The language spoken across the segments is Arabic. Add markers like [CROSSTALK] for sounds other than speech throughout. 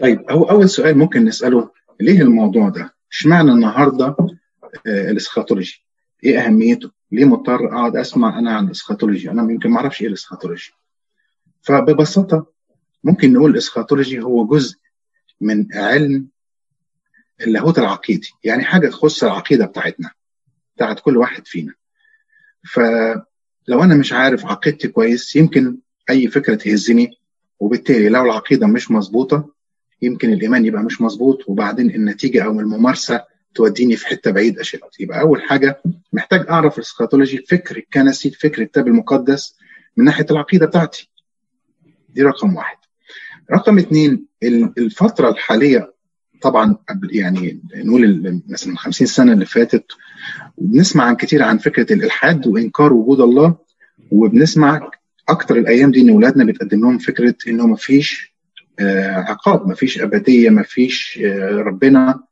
طيب هو أول سؤال ممكن نسأله ليه الموضوع ده؟ إشمعنى النهارده آه الإسخاتولوجي؟ إيه أهميته؟ ليه مضطر أقعد أسمع أنا عن الإسخاتولوجي؟ أنا يمكن ما أعرفش إيه الإسخاتولوجي. فببساطة ممكن نقول الإسخاتولوجي هو جزء من علم اللاهوت العقيدي، يعني حاجة تخص العقيدة بتاعتنا بتاعت كل واحد فينا. فلو أنا مش عارف عقيدتي كويس يمكن أي فكرة تهزني وبالتالي لو العقيدة مش مظبوطة يمكن الإيمان يبقى مش مظبوط وبعدين النتيجة أو الممارسة توديني في حتة بعيد اشد يبقى أول حاجة محتاج أعرف الاسكاتولوجي فكر الكنسي فكر الكتاب المقدس من ناحية العقيدة بتاعتي. دي رقم واحد. رقم اثنين الفترة الحالية طبعا يعني نقول مثلا 50 سنة اللي فاتت وبنسمع عن كتير عن فكرة الإلحاد وإنكار وجود الله وبنسمع أكتر الأيام دي إن أولادنا بتقدم لهم فكرة إنه ما فيش عقاب. ما فيش أبدية ما فيش ربنا.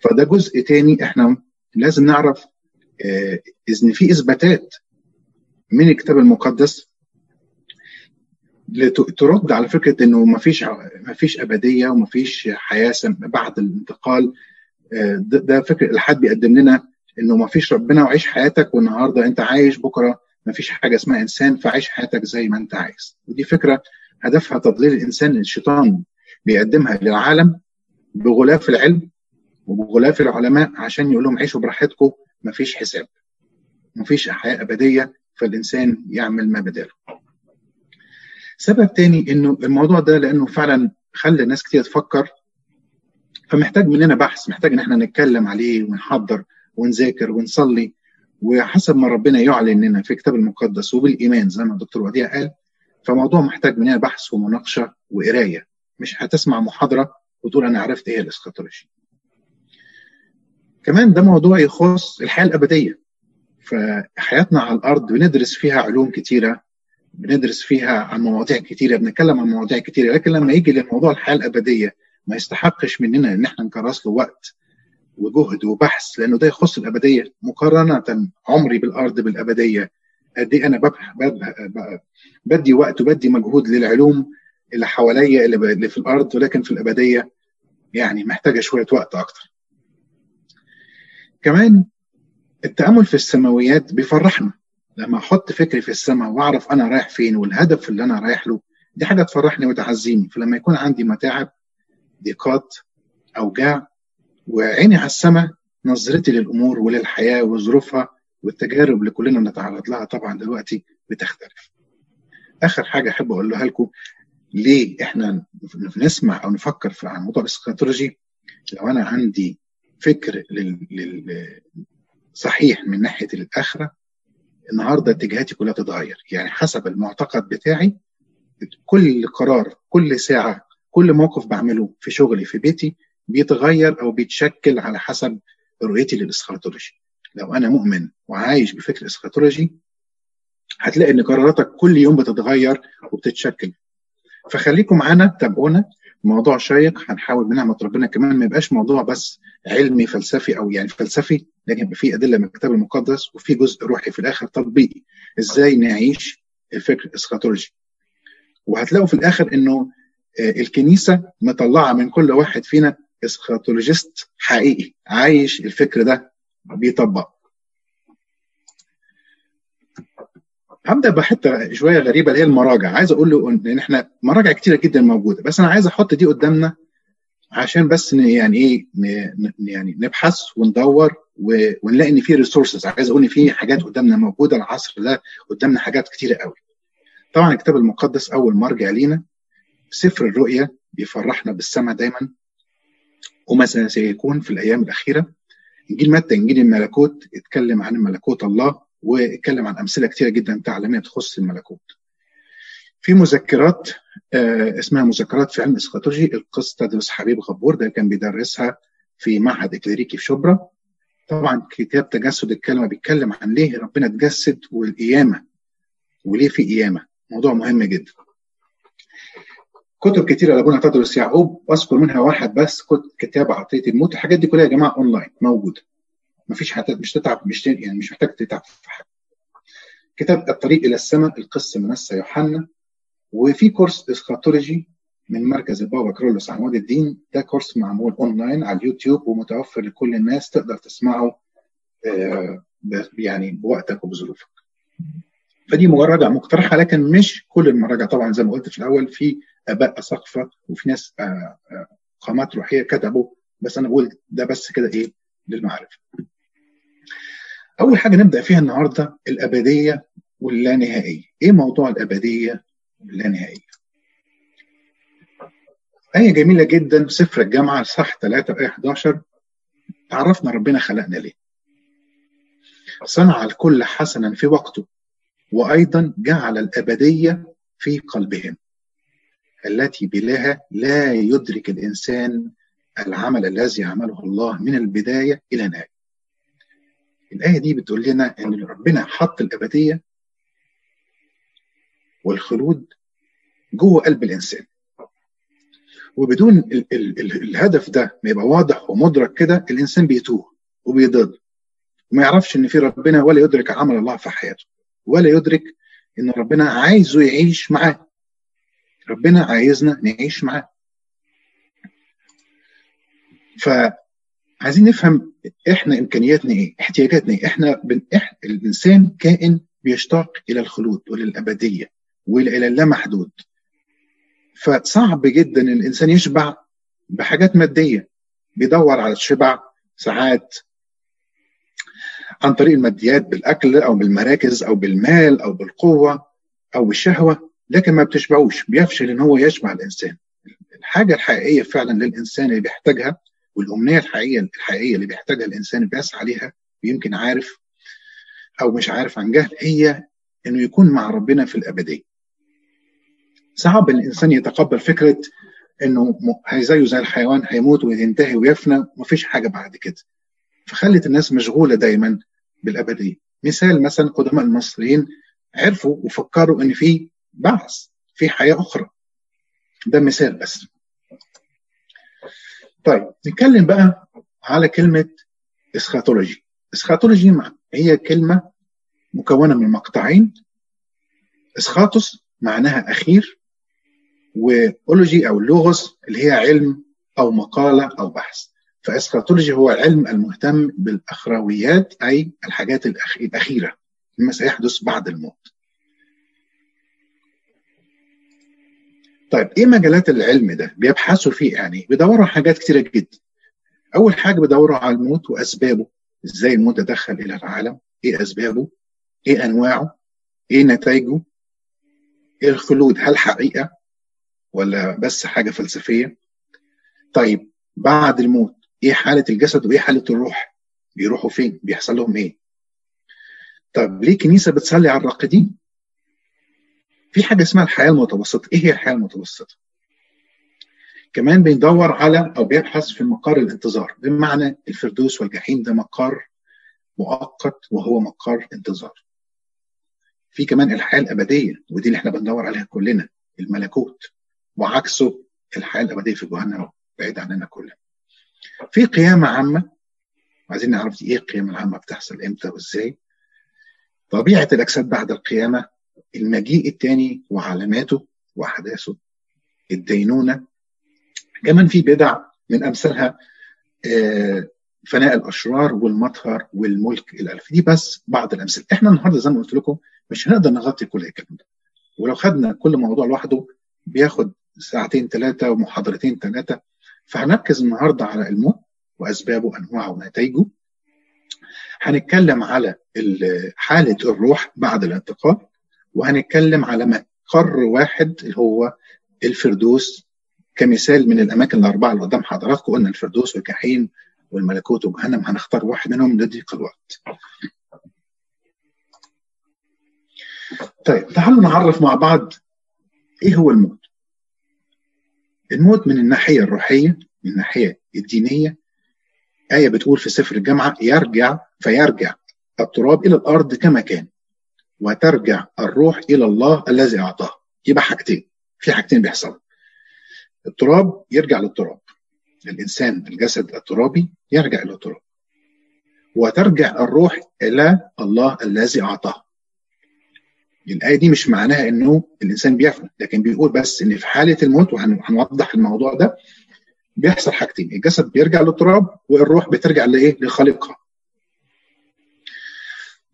فده جزء تاني إحنا لازم نعرف ان في إثباتات من الكتاب المقدس ترد على فكرة إنه ما فيش ما فيش أبدية وما فيش حياة بعد الانتقال. ده فكر الحد بيقدم لنا إنه ما فيش ربنا وعيش حياتك والنهاردة أنت عايش بكرة ما فيش حاجة اسمها إنسان فعيش حياتك زي ما أنت عايز. ودي فكرة هدفها تضليل الإنسان الشيطان بيقدمها للعالم بغلاف العلم وبغلاف العلماء عشان يقول لهم عيشوا براحتكم مفيش حساب مفيش حياة أبدية فالإنسان يعمل ما بداله. سبب تاني إنه الموضوع ده لأنه فعلا خلى ناس كتير تفكر فمحتاج مننا بحث محتاج إن إحنا نتكلم عليه ونحضر ونذاكر ونصلي وحسب ما ربنا يعلن لنا في الكتاب المقدس وبالإيمان زي ما الدكتور وديع قال فموضوع محتاج مننا بحث ومناقشة وقراية. مش هتسمع محاضرة وتقول أنا عرفت إيه الإسكاتولوجي. كمان ده موضوع يخص الحياة الأبدية. فحياتنا على الأرض بندرس فيها علوم كتيرة بندرس فيها عن مواضيع كتيرة بنتكلم عن مواضيع كتيرة. لكن لما يجي للموضوع الحياة الأبدية ما يستحقش مننا إن إحنا نكرس له وقت وجهد وبحث لأنه ده يخص الأبدية مقارنة عمري بالأرض بالأبدية. قد إيه أنا ببح بدي وقت وبدي مجهود للعلوم اللي حواليا اللي في الأرض ولكن في الأبدية يعني محتاجة شوية وقت أكتر. كمان التأمل في السماويات بيفرحنا لما أحط فكري في السماء وأعرف أنا رايح فين والهدف اللي أنا رايح له دي حاجة تفرحني وتعزيني فلما يكون عندي متاعب ضيقات أوجاع وعيني على السماء نظرتي للأمور وللحياة وظروفها والتجارب اللي كلنا بنتعرض لها طبعا دلوقتي بتختلف. آخر حاجة أحب أقولها لكم ليه إحنا نسمع أو نفكر في عن موضوع الاسكاتولوجي لو أنا عندي فكر لل... لل... صحيح من ناحية الآخرة النهارده اتجاهاتي كلها تتغير يعني حسب المعتقد بتاعي كل قرار كل ساعة كل موقف بعمله في شغلي في بيتي بيتغير أو بيتشكل على حسب رؤيتي للاسخاتولوجي لو أنا مؤمن وعايش بفكر اسخاتولوجي هتلاقي إن قراراتك كل يوم بتتغير وبتتشكل. فخليكم معانا تابعونا. موضوع شيق هنحاول بنعمة ربنا كمان. ما يبقاش موضوع بس علمي فلسفي أو يعني فلسفي لكن يبقى فيه أدلة من الكتاب المقدس وفي جزء روحي في الآخر تطبيقي إزاي نعيش الفكر الاسخاتولوجي وهتلاقوا في الآخر إنه الكنيسة مطلعة من كل واحد فينا eschatologist حقيقي عايش الفكر ده بيطبق هبدا بحتة شوية غريبة اللي هي المراجع. عايز أقول له ان إحنا مراجع كتيرة جدا موجودة. بس أنا عايز أحط دي قدامنا عشان بس يعني إيه يعني نبحث وندور ونلاقي إن في resources عايز أقول إن في حاجات قدامنا موجودة. العصر ده قدامنا حاجات كتيرة قوي. طبعا الكتاب المقدس أول مرجع لينا سفر الرؤيا بيفرحنا بالسماء دايما وما سيكون في الأيام الأخيرة. انجيل متى انجيل الملكوت اتكلم عن ملكوت الله واتكلم عن أمثلة كتيرة جدا تعليمية تخص الملكوت. في مذكرات آه اسمها مذكرات في علم الاسخاتولوجي القس تدرس حبيب غبور ده كان بيدرسها في معهد إكليريكي في شبرا. طبعا كتاب تجسد الكلمة بيتكلم عن ليه ربنا اتجسد والقيامة وليه في قيامة موضوع مهم جدا. كتب كتيره لابونا تدرس يعقوب واذكر منها واحد بس كتاب عطيه الموت. الحاجات دي كلها يا جماعة اونلاين موجودة. مفيش حتى مش تتعب مش يعني مش محتاج تتعب في حاجة. كتاب الطريق إلى السماء القس منسى يوحنا. وفي course اسخاتولوجي من مركز البابا كيرلس عمود الدين. ده course معمول اونلاين على اليوتيوب ومتوفر لكل الناس. تقدر تسمعه يعني بوقتك وبظروفك. فدي مراجع مقترحة لكن مش كل المراجع. طبعا زي ما قلت في الأول في أباء اساقفه وفي ناس قامات روحية كتبوا بس أنا بقول ده بس كده إيه للمعرفة. أول حاجة نبدأ فيها النهارده الأبدية واللانهائية. إيه موضوع الأبدية واللانهائية؟ آية جميلة جدا سفر الجامعة صح 3 آية 11 عرفنا ربنا خلقنا ليه. صنع الكل حسنا في وقته وأيضا جعل الأبدية في قلبهم التي بلاها لا يدرك الإنسان العمل الذي عمله الله من البداية إلى النهاية الآية دي بتقول لنا أن ربنا حط الأبدية والخلود جوه قلب الإنسان. وبدون ال ال ال الهدف ده ما يبقى واضح ومدرك كده الإنسان بيتوه وبيضل. وما يعرفش إن في ربنا ولا يدرك عمل الله في حياته ولا يدرك إن ربنا عايزه يعيش معاه. ربنا عايزنا نعيش معاه. فعايزين نفهم إحنا إمكانياتنا إيه احتياجاتنا إيه. إحنا بن... إح... الإنسان كائن بيشتاق إلى الخلود وللأبدية والى اللامحدود. فصعب جدا إن الإنسان يشبع بحاجات مادية. بيدور على الشبع ساعات عن طريق الماديات بالأكل أو بالمراكز أو بالمال أو بالقوة أو بالشهوة. لكن ما بتشبعوش بيفشل ان هو يشبع الإنسان. الحاجة الحقيقية فعلا للانسان اللي بيحتاجها والأمنية الحقيقية الحقيقية اللي بيحتاجها الإنسان بيسعى عليها ويمكن عارف أو مش عارف عن جهل هي إنه يكون مع ربنا في الأبدية. صعب الإنسان يتقبل فكرة إنه زيه زي الحيوان هيموت وينتهي ويفنى ومفيش حاجة بعد كده. فخلت الناس مشغولة دايما بالأبدية. مثال مثلا قدماء المصريين عرفوا وفكروا إن في بعث في حياة أخرى. ده مثال بس. طيب نتكلم بقى على كلمة اسخاتولوجي اسخاتولوجي هي كلمة مكونة من مقطعين. اسخاتوس معناها أخير واولوجي أو لوغوس اللي هي علم أو مقالة أو بحث. فاسخاتولوجي هو العلم المهتم بالأخرويات أي الحاجات الأخيرة. مما سيحدث بعد الموت. طيب إيه مجالات العلم ده؟ بيبحثوا فيه يعني بيدوروا على حاجات كتيرة جدا. أول حاجة بيدوروا على الموت وأسبابه، إزاي الموت دخل إلى العالم؟ إيه أسبابه؟ إيه أنواعه؟ إيه نتائجه؟ إيه الخلود؟ هل حقيقة ولا بس حاجة فلسفية؟ طيب بعد الموت إيه حالة الجسد وإيه حالة الروح بيروحوا فين بيحصل لهم إيه طب ليه الكنيسه بتصلي على الراقدين في حاجة اسمها الحياة المتوسطة. إيه هي الحياة المتوسطة؟ كمان بيدور على أو بيبحث في مقر الانتظار. بمعنى الفردوس والجحيم ده مقر مؤقت وهو مقر انتظار. في كمان الحياة الأبدية ودي اللي إحنا بندور عليها كلنا الملكوت. وعكسه الحياة الأبدية في جهنم بعيد عننا كلنا. في قيامة عامة. عايزين نعرف دي إيه القيامة العامة بتحصل إمتى وإزاي؟ طبيعة الأجساد بعد القيامة المجيء الثاني وعلاماته وأحداثه. الدينونة. كمان في بدع من أمثالها فناء الأشرار والمطهر والملك الألف. دي بس بعض الأمثلة. إحنا النهاردة زي ما قلت لكم مش هنقدر نغطي كل الكلام ده. ولو خدنا كل موضوع لوحده بياخد ساعتين ثلاثة ومحاضرتين ثلاثة فهنركز النهارده على الموت وأسبابه وانواعه ونتائجه. هنتكلم على حالة الروح بعد الانتقال. وهنتكلم على مقر واحد اللي هو الفردوس كمثال من الأماكن الأربعة اللي قدام حضراتكم قلنا الفردوس والجحيم والملكوت وجهنم هنختار واحد منهم لضيق الوقت. طيب تعالوا نعرف مع بعض إيه هو الموت؟ الموت من الناحية الروحية من الناحية الدينية آية بتقول في سفر الجامعة يرجع فيرجع التراب إلى الأرض كما كان وترجع الروح إلى الله الذي أعطاه. يبقى حاجتين. في حاجتين بيحصلوا التراب يرجع للتراب. الإنسان الجسد الترابي يرجع إلى التراب. وترجع الروح إلى الله الذي أعطاه. الآية دي مش معناها إنه الإنسان بيفنى لكن بيقول بس إن في حالة الموت وهنوضح الموضوع ده بيحصل حاجتين. الجسد بيرجع للتراب والروح بترجع لإيه؟ لخالقها.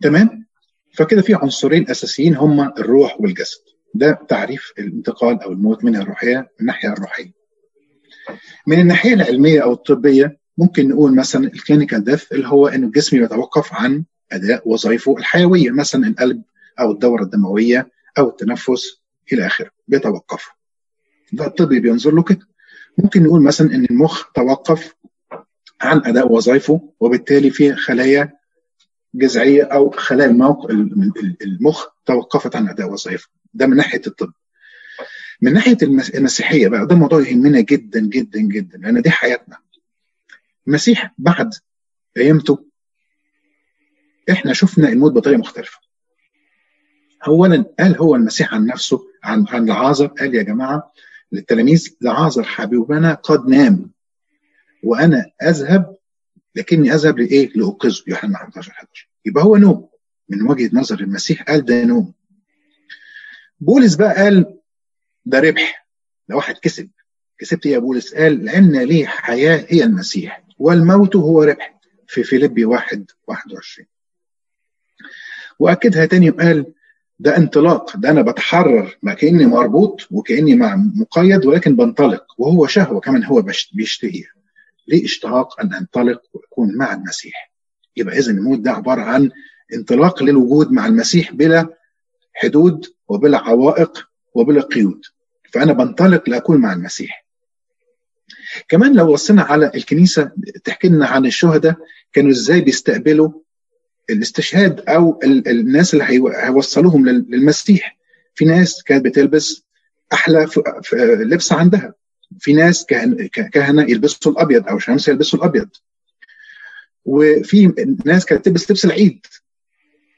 تمام؟ فكده في عنصرين أساسيين هما الروح والجسد. ده تعريف الانتقال أو الموت من الروحية من الناحية الروحية. من الناحية العلمية أو الطبية ممكن نقول مثلا الكلينيكال ديث اللي هو إنه الجسم يتوقف عن أداء وظائفه الحيوية مثلا القلب أو الدورة الدموية أو التنفس إلى آخره بيتوقفوا ده الطبي بينظر له كده. ممكن نقول مثلا إن المخ توقف عن أداء وظائفه وبالتالي في خلايا جذعية أو خلايا المخ توقفت عن أداء وظائفه. ده من ناحية الطب. من ناحية المسيحية بقى ده موضوع يهمنا جدا جدا جدا. لأن دي حياتنا. المسيح بعد قيامته إحنا شفنا الموت بطريقة مختلفة. اولا قال هو المسيح عن نفسه عن عن لعازر قال يا جماعة للتلاميذ لعازر حبيبنا قد نام. وأنا أذهب لكني أذهب لإيه؟ لأوقظه يوحنا 11 11 يبقى هو نوم. من وجهة نظر المسيح قال ده نوم. بولس بقى قال ده ربح. ده واحد كسب. كسبت يا بولس. قال لأن لي حياة هي المسيح والموت هو ربح. في فيليبي 1 21 وأكدها تاني وقال ده انطلاق. ده أنا بتحرر. ما كأني مربوط وكأني مع مقيد ولكن بنطلق. وهو شهوة كمان هو بيشتهيها ليه اشتهاق أن أنطلق وأكون مع المسيح. يبقى اذا الموت ده عبارة عن انطلاق للوجود مع المسيح بلا حدود وبلا عوائق وبلا قيود. فأنا بنطلق لأكون مع المسيح. كمان لو وصلنا على الكنيسة تحكي لنا عن الشهداء كانوا إزاي بيستقبلوا الاستشهاد أو الناس اللي هيوصلوهم للمسيح. في ناس كانت بتلبس أحلى لبس عندها. في ناس كهنة يلبسوا الأبيض أو شمس يلبسوا الأبيض وفي ناس كانت تلبس لبس العيد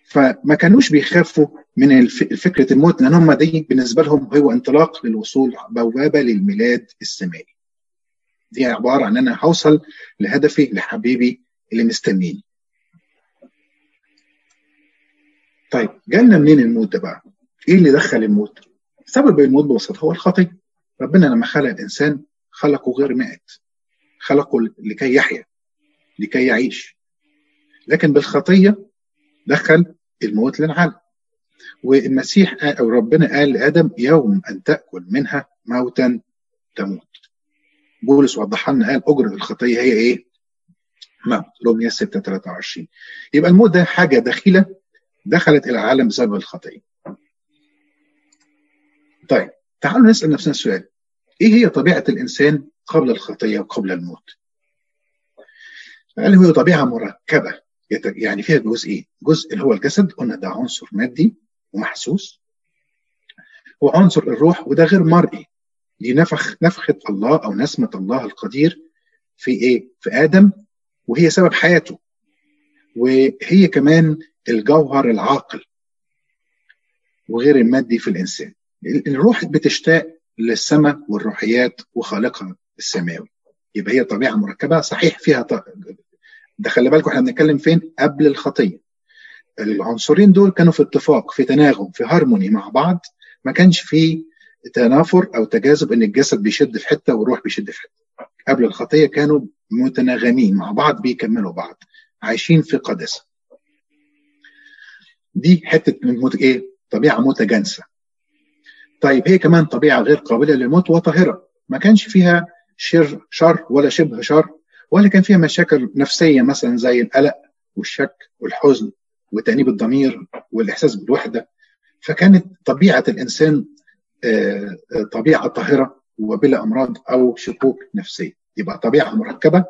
فما كانوش بيخافوا من فكرة الموت لأن هم دي بالنسبة لهم هو انطلاق للوصول بوابة للميلاد السمائي دي عبارة عن ان أنا هوصل لهدفي لحبيبي اللي مستنيني طيب جالنا منين الموت ده بقى؟ إيه اللي دخل الموت؟ سبب الموت ببساطه هو الخطيه. ربنا لما خلق الإنسان خلقه غير مائت. خلقه لكي يحيا لكي يعيش. لكن بالخطية دخل الموت للعالم. والمسيح أو ربنا قال لآدم يوم أن تأكل منها موتا تموت. بولس وضح لنا قال اجره الخطية هي إيه؟ موت رومية 6 23 يبقى الموت ده حاجة دخيلة دخلت إلى العالم بسبب الخطية. طيب تعالوا نسأل نفسنا السؤال إيه هي طبيعة الإنسان قبل الخطية وقبل الموت؟ قال هو طبيعة مركبة يعني فيها جزئين، جزء اللي هو الجسد قلنا ده عنصر مادي ومحسوس. وعنصر الروح وده غير مرئي. دي نفخ نفخة الله أو نسمة الله القدير في إيه؟ في آدم وهي سبب حياته. وهي كمان الجوهر العاقل وغير المادي في الإنسان. الروح بتشتاق للسماء والروحيات وخالقها السماوي. يبقى هي طبيعة مركبة صحيح فيها ط... ده خلي بالكم إحنا بنتكلم فين؟ قبل الخطية. العنصرين دول كانوا في اتفاق في تناغم في هارموني مع بعض ما كانش في تنافر أو تجاذب إن الجسد بيشد في حتة والروح بيشد في حتة. قبل الخطية كانوا متناغمين مع بعض بيكملوا بعض عايشين في قداسة. دي حتة إيه؟ طبيعة متجانسة. طيب هي كمان طبيعة غير قابلة للموت وطاهرة. ما كانش فيها شر شر ولا شبه شر ولا كان فيها مشاكل نفسية مثلا زي القلق والشك والحزن وتأنيب الضمير والإحساس بالوحدة. فكانت طبيعة الإنسان طبيعة طاهرة وبلا أمراض أو شكوك نفسية. يبقى طبيعة مركبة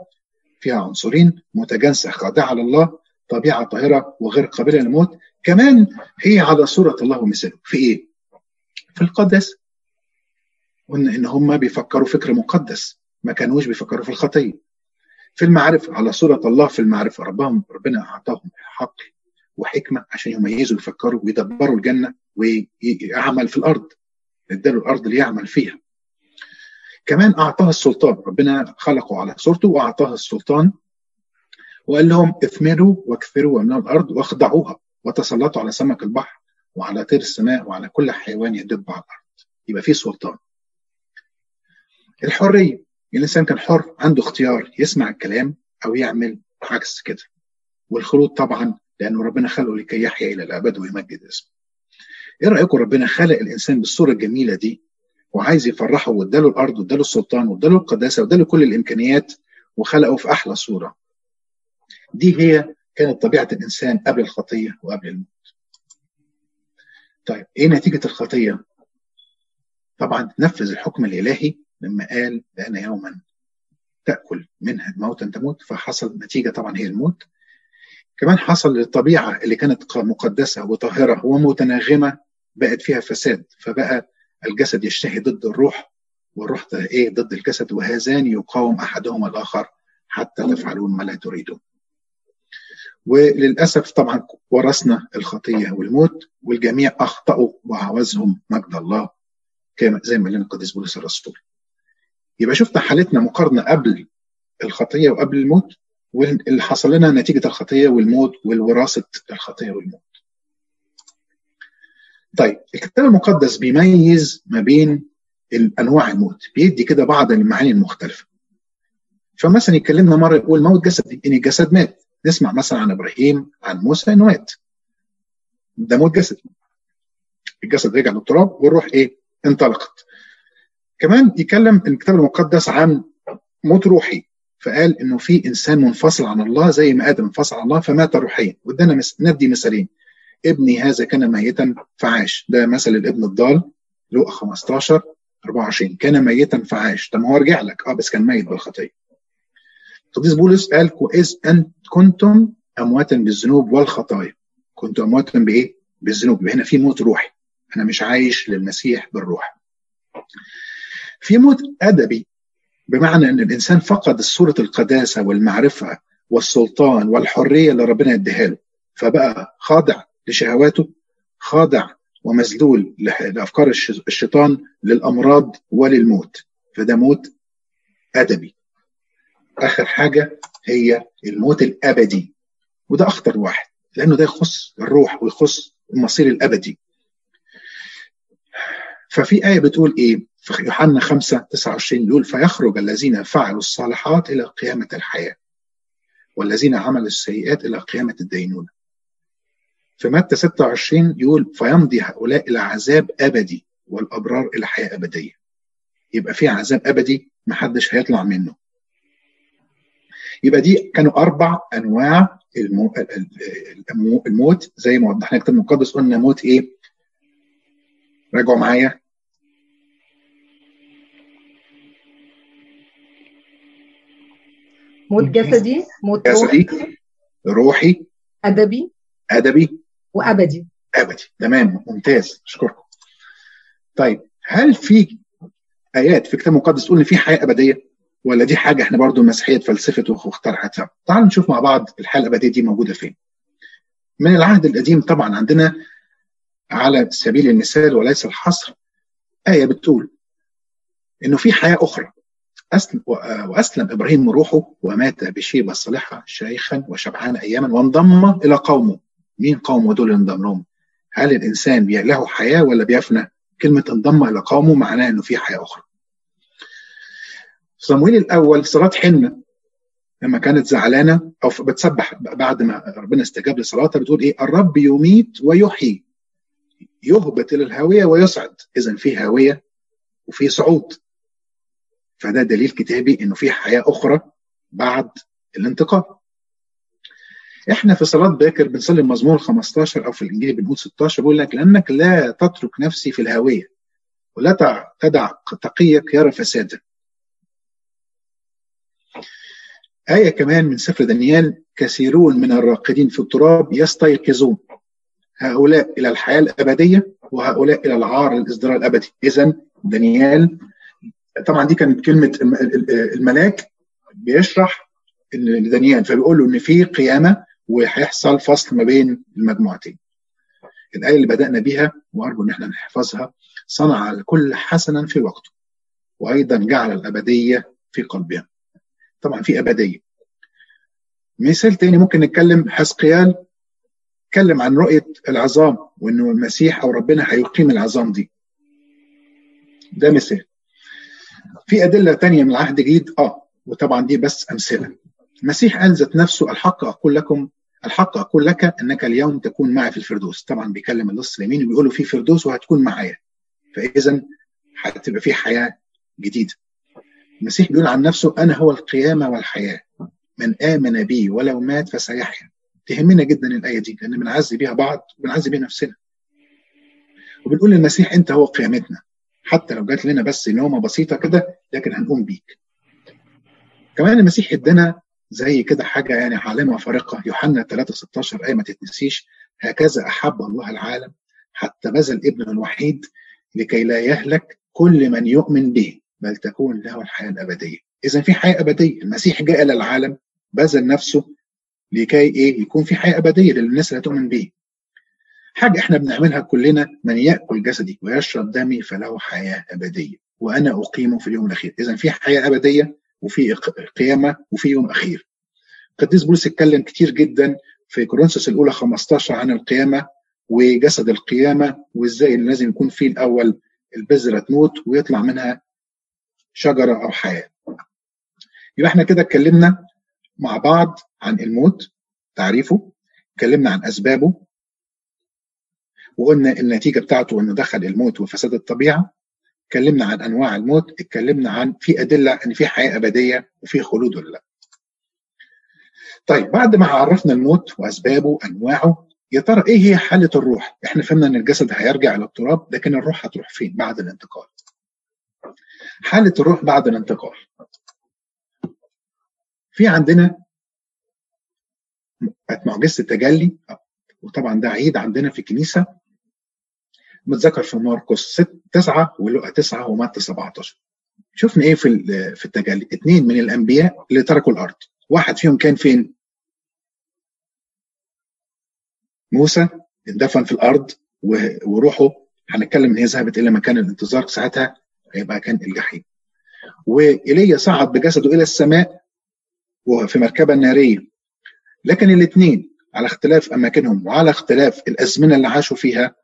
فيها عنصرين متجانسة خاضعة لله طبيعة طاهرة وغير قابلة للموت. كمان هي على صورة الله ومثاله في إيه؟ في القدس. قلنا إن هم بيفكروا فكر مقدس ما كانوش بيفكروا في الخطية. في المعرفة على صورة الله في المعرفة ربهم ربنا أعطاهم عقل وحكمة عشان يميزوا يفكروا ويدبروا الجنة ويعمل في الأرض. اداله الأرض اللي يعمل فيها. كمان أعطاه السلطان. ربنا خلقه على صورته وأعطاه السلطان وقال لهم اثمروا واكثروا واملأوا الأرض وأخضعوها وتسلطوا على سمك البحر. وعلى طير السماء وعلى كل حيوان يدب على الأرض. يبقى في سلطان. الحرية. الإنسان كان حر عنده اختيار يسمع الكلام أو يعمل عكس كده. والخلود طبعا لأنه ربنا خلقه لكي يحيا إلى الأبد ويمجد اسمه. إيه رأيكم ربنا خلق الإنسان بالصورة الجميلة دي؟ وعايز يفرحه واداله الأرض واداله السلطان واداله القداسة واداله كل الإمكانيات وخلقه في أحلى صورة. دي هي كانت طبيعة الإنسان قبل الخطية وقبل الموت. طيب إيه نتيجة الخطية طبعا نفذ الحكم الإلهي لما قال لأن يوما تأكل منها موتا تموت فحصل نتيجة طبعا هي الموت كمان حصل للطبيعة اللي كانت مقدسة وطاهرة ومتناغمة بقت فيها فساد فبقى الجسد يشتهي ضد الروح والروح إيه ضد الجسد وهذان يقاوم أحدهما الآخر حتى تفعلون ما لا تريدون. وللأسف طبعا ورثنا الخطية والموت والجميع أخطأوا وعوزهم مجد الله كما زي ما قال القديس بولس الرسول. يبقى شفنا حالتنا مقارنة قبل الخطية وقبل الموت واللي حصل لنا نتيجة الخطية والموت والوراثة الخطية والموت. طيب الكتاب المقدس بيميز ما بين انواع الموت بيدي كده بعض المعاني المختلفة فمثلا يكلمنا مرة يقول موت جسد ان الجسد مات نسمع مثلا عن إبراهيم عن موسى إنه مات. ده موت جسد. الجسد رجع للتراب والروح إيه؟ انطلقت. كمان يكلم الكتاب المقدس عن موت روحي. فقال إنه في إنسان منفصل عن الله زي ما آدم انفصل عن الله فمات روحيا. وادانا ندي مثالين. ابني هذا كان ميتا فعاش. ده مثل الابن الضال لوقا 15 24 كان ميتا فعاش. طب هو رجع لك. آه بس كان ميت بالخطيه القديس بولس قال إذ أنت كنتم أمواتا بالذنوب والخطايا كنتم أمواتا بإيه؟ بالذنوب هنا في موت روحي أنا مش عايش للمسيح بالروح في موت أدبي بمعنى أن الإنسان فقد صورة القداسة والمعرفة والسلطان والحرية اللي ربنا اديها له فبقى خاضع لشهواته خاضع ومذلول لافكار الشيطان للامراض وللموت فده موت ادبي آخر حاجة هي الموت الأبدي. وده أخطر واحد لأنه ده يخص الروح ويخص المصير الأبدي. ففي آية بتقول إيه؟ في يوحنا 5 29 بيقول فيخرج الذين فعلوا الصالحات إلى قيامة الحياة والذين عملوا السيئات إلى قيامة الدينونة. في متى 26 يقول فيمضي هؤلاء إلى عذاب أبدي والأبرار إلى حياة أبدية. يبقى في عذاب أبدي محدش هيطلع منه. يبقى دي كانوا أربع أنواع المو... الموت زي ما وضحنا الكتاب المقدس قلنا موت إيه؟ راجعوا معايا. موت جسدي موت جسدي روحي أدبي أدبي وأبدي. أبدي. تمام ممتاز. أشكركم. طيب هل في آيات في الكتاب المقدس تقول إن في حياة أبدية؟ ولا دي حاجة إحنا برضو المسيحيه اتفلسفت واخترعتها تعالوا نشوف مع بعض الحياة الابديه دي موجودة فين من العهد القديم طبعا عندنا على سبيل المثال وليس الحصر آية بتقول إنه في حياة أخرى أسلم وأسلم إبراهيم روحه ومات بشيبة صالحة شيخا وشبعان اياما وانضم إلى قومه مين قومه دول انضم لهم؟ هل الإنسان له حياة ولا بيفنى؟ كلمة انضم إلى قومه معناه إنه في حياة أخرى. صمويل الأول صلاة حنه لما كانت زعلانة أو بتسبح بعد ما ربنا استجاب لصلاتها بتقول إيه؟ الرب يميت ويحيي يهبط إلى الهاويه ويصعد، اذا في هاويه وفي صعود. فده دليل كتابي إنه في حياة أخرى بعد الانتقال. إحنا في صلاة باكر بنصلي المزمور 15 أو في الإنجيل بنقول 16 بيقول لك لأنك لا تترك نفسي في الهاويه ولا تدع تقيك يرى فسادا. آية كمان من سفر دانيال كثيرون من الراقدين في التراب يستيقظون. هؤلاء إلى الحياة الأبدية وهؤلاء إلى العار الإصدار الأبدي. إذا دانيال طبعا دي كانت كلمة الملاك بيشرح لدانيال فبيقول له إن في قيامة وهيحصل فصل ما بين المجموعتين. الآية اللي بدأنا بيها وأرجو إن إحنا نحفظها صنع الكل حسنا في وقته وأيضا جعل الأبدية في قلبهم طبعا في أبدية. مثال تاني ممكن نتكلم حسقيال اتكلم عن رؤية العظام وإنه المسيح أو ربنا هيقيم العظام دي. ده مثال. في أدلة تانية من العهد الجديد آه وطبعا دي بس أمثلة. المسيح قال ذات نفسه الحق أقول لكم الحق أقول لك أنك اليوم تكون معي في الفردوس. طبعا بيكلم اللص اليمين وبيقول له في فردوس وهتكون معايا. فاذا هتبقى في حياة جديدة. المسيح بيقول عن نفسه أنا هو القيامة والحياة. من آمن بي ولو مات فسيحيا. تهمنا جدا الآية دي لأن بنعزي بيها بعض وبنعزي بيها نفسنا. وبنقول للمسيح أنت هو قيامتنا. حتى لو جات لنا بس نومة بسيطة كده لكن هنقوم بيك. كمان المسيح ادانا زي كده حاجة يعني علامه فارقه يوحنا 3 16 آية ما تتنسيش. هكذا أحب الله العالم حتى بذل ابنه الوحيد لكي لا يهلك كل من يؤمن به. بل تكون له الحياة الأبدية. اذا في حياة أبدية. المسيح جاء إلى العالم بذل نفسه لكي إيه؟ يكون في حياة أبدية للناس اللي تؤمن به حاجة إحنا بنعملها كلنا من يأكل جسدي ويشرب دمي فله حياة أبدية. وأنا اقيمه في اليوم الأخير. اذا في حياة أبدية وفي قيامة وفي يوم أخير. القديس بولس اتكلم كتير جدا في كورنثوس الأولى 15 عن القيامة وجسد القيامة وإزاي لازم يكون فيه الأول البذرة تموت ويطلع منها شجرة أو حياة. يبقى إحنا كده اتكلمنا مع بعض عن الموت تعريفه. اتكلمنا عن أسبابه. وقلنا النتيجة بتاعته إنه دخل الموت وفساد الطبيعة. اتكلمنا عن أنواع الموت. اتكلمنا عن في أدلة إن في حياة أبدية وفي خلود ولا لأ. طيب بعد ما عرفنا الموت وأسبابه وأنواعه يا ترى إيه هي حالة الروح؟ إحنا فهمنا إن الجسد هيرجع إلى التراب لكن الروح هتروح فين بعد الانتقال؟ حالة الروح بعد الانتقال. في عندنا معجزة التجلي وطبعا ده عيد عندنا في الكنيسة. متذكر في ماركوس 9 ولقى 9 ومتى 17 شفنا إيه في في التجلي؟ اثنين من الأنبياء اللي تركوا الأرض. واحد فيهم كان فين؟ موسى اندفن في الأرض وروحه هنتكلم إن هي ذهبت إلى مكان الانتظار ساعتها. هيبقى كان الجحيم. وايليا صعد بجسده إلى السماء وفي مركبة نارية. لكن الاثنين على اختلاف أماكنهم وعلى اختلاف الأزمنة اللي عاشوا فيها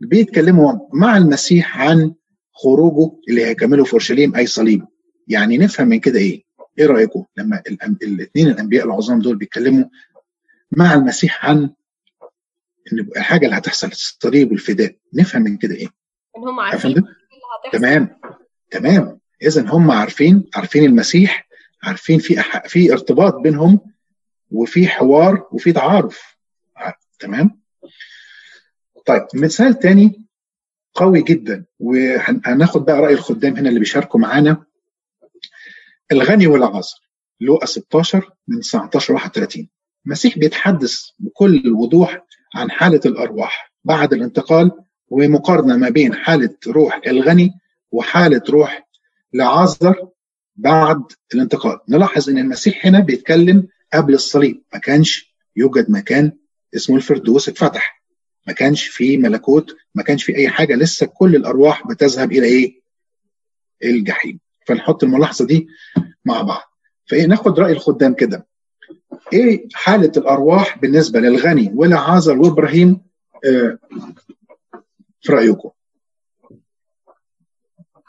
بيتكلموا مع المسيح عن خروجه اللي هيكمله في أورشليم أي صليب. يعني نفهم من كده إيه؟ إيه رأيكم لما الاثنين الأنبياء العظام دول بيتكلموا مع المسيح عن إن الحاجة اللي هتحصل الصليب والفداء؟ نفهم من كده إيه؟ إن هم عارفين تمام. تمام. اذا هم عارفين عارفين المسيح عارفين في. في ارتباط بينهم وفي حوار وفي تعارف. تمام؟ طيب مثال تاني قوي جدا وهناخد بقى رأي الخدام هنا اللي بيشاركوا معانا. الغني والعازر لوقا 16 من 19 31 المسيح بيتحدث بكل وضوح عن حالة الأرواح. بعد الانتقال ومقارنة ما بين حالة روح الغني وحالة روح لعازر بعد الانتقال. نلاحظ إن المسيح هنا بيتكلم قبل الصليب. ما كانش يوجد مكان اسمه الفردوس اتفتح. ما كانش في ملكوت ما كانش في أي حاجة. لسه كل الأرواح بتذهب إلى إيه؟ الجحيم. فنحط الملاحظة دي مع بعض. فإيه ناخد رأي الخدام كده. إيه حالة الأرواح بالنسبة للغني ولعازر وإبراهيم؟ آه في رأيكم؟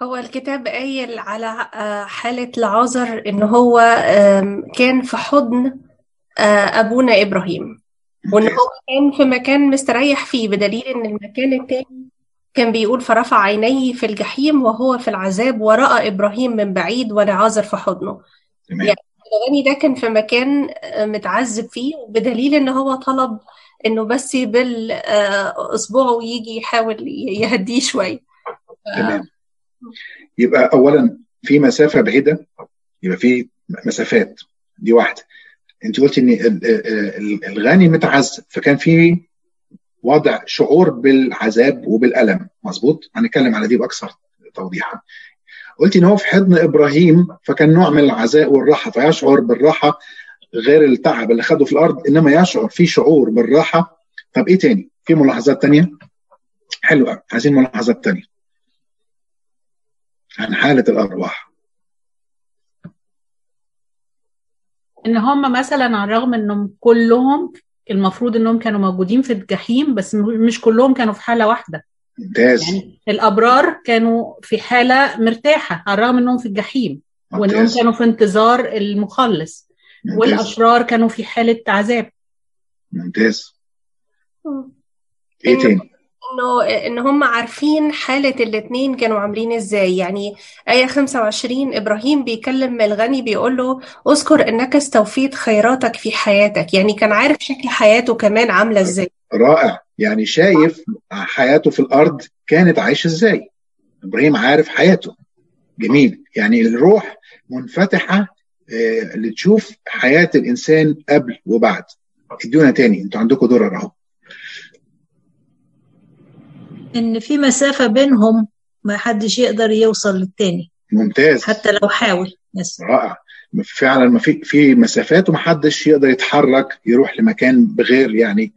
هو الكتاب قايل على حالة لعازر إن هو كان في حضن أبونا إبراهيم. وإن هو كان في مكان مستريح فيه بدليل إن المكان التاني كان بيقول فرفع عينيه في الجحيم وهو في العذاب ورأى إبراهيم من بعيد ولعازر في حضنه. يعني الغني ده كان في مكان متعذب فيه بدليل إن هو طلب إنه بس بالأسبوع يجي يحاول يهديه شوية. تمام. يبقى اولا في مسافة بعيدة يبقى في مسافات. دي واحدة. أنت قلت إن الغني متعذب فكان في وضع شعور بالعذاب وبالألم. مظبوط؟ هنتكلم على دي بأكثر توضيحا. قلت إن هو في حضن إبراهيم فكان نوع من العزاء والراحة فيشعر بالراحة. غير التعب اللي خده في الأرض إنما يشعر في شعور بالراحة. طب إيه تاني؟ في ملاحظات تانية؟ حلوة عايزين ملاحظات تانية. عن حالة الأرواح. إن هم مثلا على الرغم إنهم كلهم المفروض إنهم كانوا موجودين في الجحيم بس مش كلهم كانوا في حالة واحدة. ممتاز. يعني الأبرار كانوا في حالة مرتاحة على الرغم إنهم في الجحيم وإنهم كانوا في انتظار المخلص. ممتاز. والأشرار كانوا في حالة عذاب. ممتاز. إيه إنه تاني؟ انه إن هم عارفين حالة الاتنين كانوا عاملين إزاي. يعني آية 25 إبراهيم بيكلم الغني بيقول له أذكر إنك استوفيت خيراتك في حياتك. يعني كان عارف شكل حياته كمان عاملة إزاي. رائع. يعني شايف حياته في الأرض كانت عايشة إزاي. إبراهيم عارف حياته. جميل. يعني الروح منفتحة آه، لتشوف حياة الإنسان قبل وبعد. ادونا تاني. أنتوا عندكم دور اهو. إن في مسافة بينهم ما حدش يقدر يوصل للتاني. ممتاز. حتى لو حاول. بس. رائع. فعلا ما في في مسافات ومحدش يقدر يتحرك يروح لمكان بغير يعني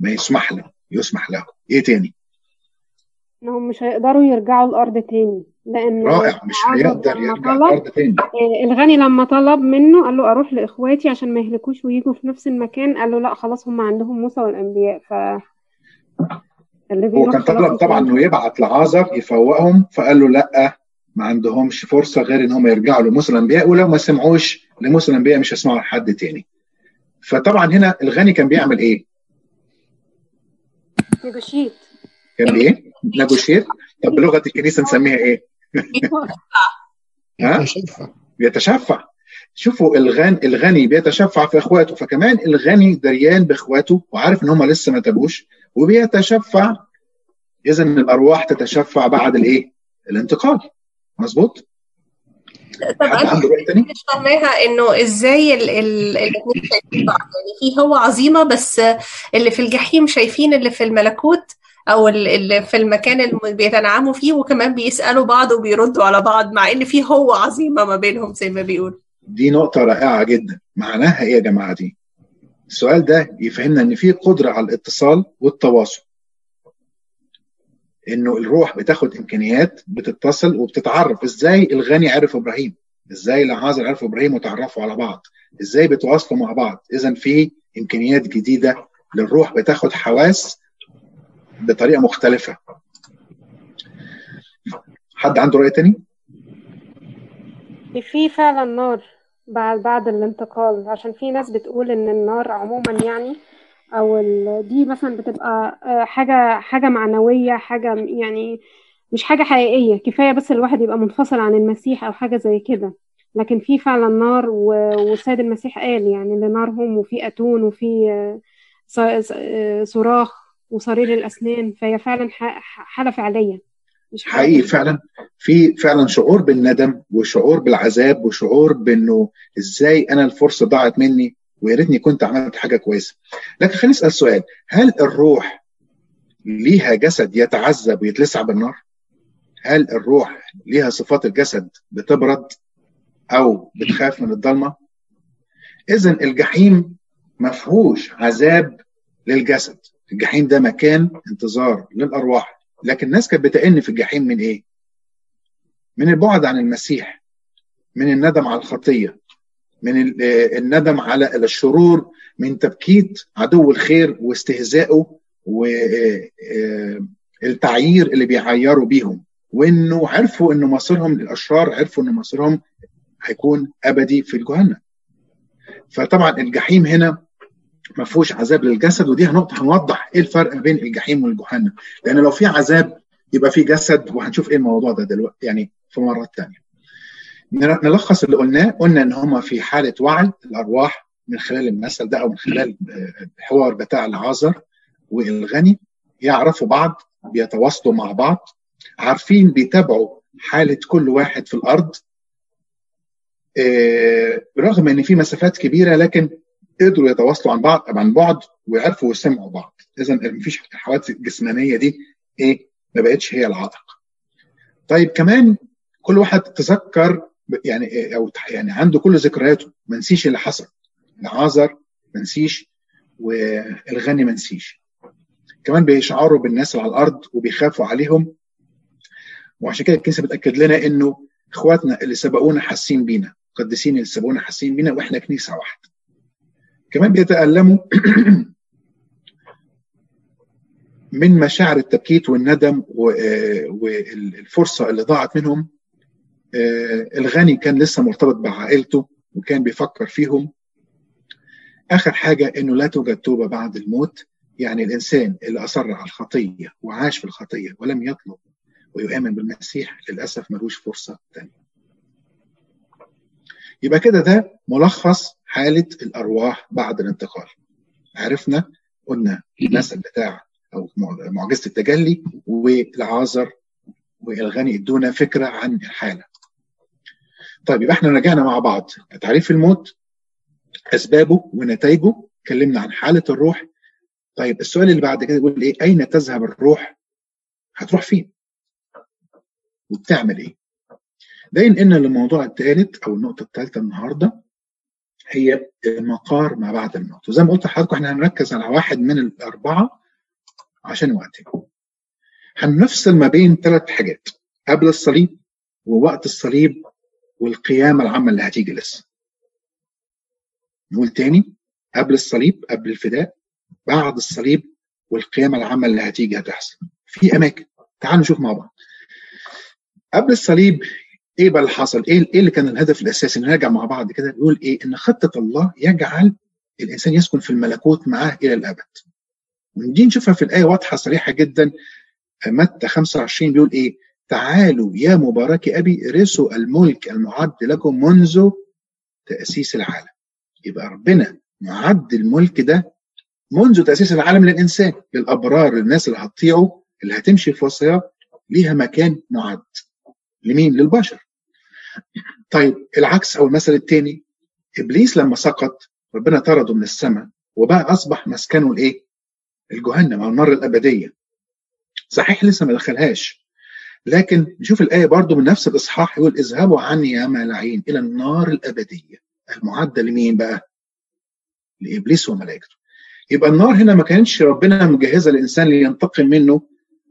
ما يسمح له يسمح له. إيه تاني؟ إنهم مش هيقدروا يرجعوا الأرض تاني. لأن رائع مش هيقدر يرجع الأرض تاني آه، الغني لما طلب منه قال له أروح لإخواتي عشان ما يهلكوش ويجوا في نفس المكان قال له لا خلاص هم عندهم موسى والأنبياء ف هو كان طلب طبعا إنه يبعت لعازر يفوقهم فقال له لا ما عندهمش فرصة غير إن هم يرجعوا لموسى الأنبياء ولو ما سمعوش لموسى الأنبياء مش هيسمعوا لحد تاني فطبعا هنا الغني كان بيعمل إيه؟ negotiate كان إيه؟ negotiate طب بلغة الكنيسة نسميها إيه؟ ها؟ يتشفع بيتشفع شوفوا الغني الغني بيتشفع في اخواته فكمان الغني دريان باخواته وعارف إن هم لسه ما تابوش وبيتشفع اذا الأرواح تتشفع بعد الإيه؟ الانتقال مظبوط؟ طب أنا؟ مش فاهماها إنه إزاي ال ال الاتنين شايفين بعض يعني في هو عظيمة بس اللي في الجحيم شايفين اللي في الملكوت أو ال- اللي في المكان اللي بيتنعموا فيه وكمان بيسألوا بعض وبيردوا على بعض مع إن في هو عظيمة ما بينهم زي ما بيقول دي نقطة رائعة جدا. معناها إيه يا جماعة دي؟ السؤال ده يفهمنا إن في قدرة على الاتصال والتواصل. إنه الروح بتاخد إمكانيات بتتصل وبتتعرف. إزاي الغني عرف إبراهيم؟ إزاي العازر عرف إبراهيم وتعرفوا على بعض؟ إزاي بيتواصلوا مع بعض؟ اذا في إمكانيات جديدة للروح بتاخد حواس بطريقة مختلفة. حد عنده رأي تاني؟ في فعلا نار بعد بعد الانتقال. عشان في ناس بتقول إن النار عموما يعني أو دي مثلا بتبقى آه، حاجة حاجة معنوية حاجة م- يعني مش حاجة حقيقية. كفاية بس الواحد يبقى منفصل عن المسيح أو حاجة زي كده. لكن في فعلا نار والسيد المسيح قال يعني إن نارهم وفي أتون وفي آه، آه، صراخ. وصرير الأسنان فهي فعلا ح- حالة فعلية مش حاجة حقيقي فعلا في فعلا شعور بالندم وشعور بالعذاب وشعور بإنه إزاي أنا الفرصة ضاعت مني ويا ريتني كنت عملت حاجة كويسة. لكن خليني أسأل سؤال هل الروح ليها جسد يتعذب ويتلسع بالنار؟ هل الروح ليها صفات الجسد بتبرد أو بتخاف من الضلمة؟ اذا الجحيم ما فيهوش عذاب للجسد. الجحيم ده مكان انتظار للأرواح. لكن الناس كانت بتئن في الجحيم من إيه؟ من البعد عن المسيح من الندم على الخطية من ال- آه، الندم على الشرور من تبكيت عدو الخير واستهزائه والتعيير اللي بيعيروا بيهم. وإنه عرفوا ان مصيرهم الاشرار عرفوا ان مصيرهم هيكون أبدي في الجهنم. فطبعا الجحيم هنا ما فيهوش عذاب للجسد ودي نقطه هنوضح إيه الفرق بين الجحيم والجهنم. لأن لو في عذاب يبقى في جسد وهنشوف إيه الموضوع ده دلوقتي يعني في مرات تانية. نلخص اللي قلناه قلنا إن هم في حالة وعي الأرواح من خلال المثل ده أو من خلال آه، الحوار بتاع العازر والغني يعرفوا بعض بيتواصلوا مع بعض عارفين بيتابعوا حالة كل واحد في الأرض آه، رغم إن في مسافات كبيرة لكن قدروا يتواصلوا عن بعض عن بعد ويعرفوا ويسمعوا بعض. اذا مفيش الحوادث الجسمانيه دي إيه ما بقتش هي العائق طيب كمان كل واحد تذكر يعني إيه أو يعني عنده كل ذكرياته. ما نسيش اللي حصل. العازر ما نسيش والغني ما نسيش. كمان بيشعروا بالناس اللي على الأرض وبيخافوا عليهم. وعشان كده الكنيسة بتأكد لنا إنه إخواتنا اللي سبقونا حاسين بينا قديسين اللي سبقونا حاسين بينا وإحنا كنيسة واحدة. كمان بيتألموا [CLEARS THROAT] من مشاعر التبكيت والندم آه، والفرصة اللي ضاعت منهم. آه، الغني كان لسه مرتبط بعائلته وكان بيفكر فيهم. آخر حاجة إنه لا توجد توبة بعد الموت. يعني الإنسان اللي أصر على الخطية وعاش في الخطية ولم يطلب ويؤمن بالمسيح للأسف ملوش فرصة ثانية يبقى كده ده ملخص حالة الأرواح بعد الانتقال. عرفنا قلنا المثل بتاع أو معجزة التجلي والعازر والغني ادونا فكرة عن الحالة. طيب يبقى إحنا رجعنا مع بعض. تعريف الموت أسبابه ونتائجه اتكلمنا عن حالة الروح. طيب السؤال اللي بعد كده يقول إيه؟ أين تذهب الروح؟ هتروح فين؟ وبتعمل إيه؟ ده ينقلنا للموضوع الثالث أو النقطة الثالثه النهارده هي المقار ما بعد الموت. وزي ما قلت لحضراتكم إحنا هنركز على واحد من الأربعة عشان وقتنا هنفصل ما بين ثلاث حاجات قبل الصليب ووقت الصليب والقيامة العامة اللي هتيجي لسه. نقول تاني قبل الصليب قبل الفداء بعد الصليب والقيامة العامة اللي هتيجي هتحصل. في أماكن تعالوا نشوف مع بعض. قبل الصليب إيه بقى اللي حصل؟ إيه إيه اللي كان الهدف الأساسي؟ نراجع مع بعض كده نقول إيه؟ إن خطة الله يجعل الإنسان يسكن في الملكوت معاه إلى الأبد. ودي نشوفها في الآية واضحة صريحة جدا متى 25 بيقول إيه؟ تعالوا يا مبارك أبي رثوا الملك المعد لكم منذ تأسيس العالم. يبقى ربنا معد الملك ده منذ تأسيس العالم للإنسان للأبرار للناس اللي هتطيعه اللي هتمشي في وصاياه ليها مكان معد. لمين؟ للبشر. طيب العكس أو المثل الثاني إبليس لما سقط ربنا طرده من السماء وبقى أصبح مسكنه الإيه؟ الجهنم أو النار الأبدية. صحيح لسه ما دخلهاش لكن نشوف الآية برضو من نفس الإصحاح يقول اذهبوا عني يا ملاعين إلى النار الأبدية المعدة لمين بقى؟ لإبليس وملائكته. يبقى النار هنا ما كانش ربنا مجهزة الانسان لينتقم منه